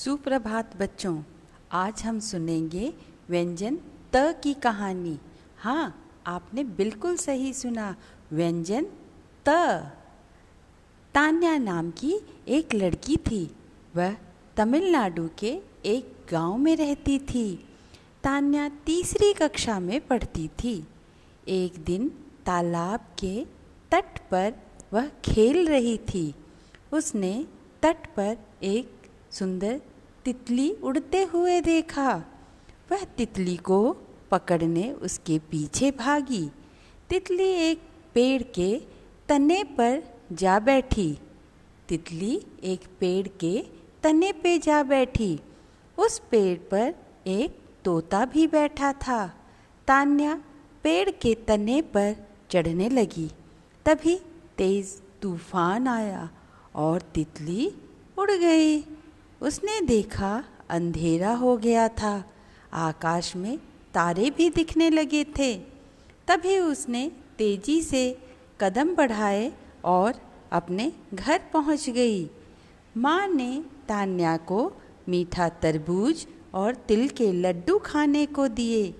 सुप्रभात बच्चों, आज हम सुनेंगे व्यंजन त की कहानी। हाँ आपने बिल्कुल सही सुना, व्यंजन त। तान्या नाम की एक लड़की थी। वह तमिलनाडु के एक गाँव में रहती थी। तान्या तीसरी कक्षा में पढ़ती थी। एक दिन तालाब के तट पर वह खेल रही थी। उसने तट पर एक सुंदर तितली उड़ते हुए देखा। वह तितली को पकड़ने उसके पीछे भागी। तितली एक पेड़ के तने पर जा बैठी। तितली एक पेड़ के तने पे जा बैठी। उस पेड़ पर एक तोता भी बैठा था। तान्या पेड़ के तने पर चढ़ने लगी। तभी तेज तूफ़ान आया और तितली उड़ गई। उसने देखा अंधेरा हो गया था। आकाश में तारे भी दिखने लगे थे। तभी उसने तेज़ी से कदम बढ़ाए और अपने घर पहुँच गई। माँ ने तान्या को मीठा तरबूज और तिल के लड्डू खाने को दिए।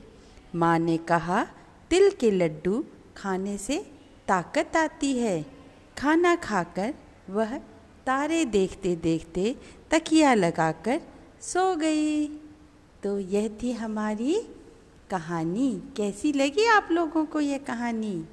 माँ ने कहा, तिल के लड्डू खाने से ताकत आती है। खाना खाकर वह तारे देखते देखते तकिया लगाकर सो गई। तो यह थी हमारी कहानी। कैसी लगी आप लोगों को यह कहानी?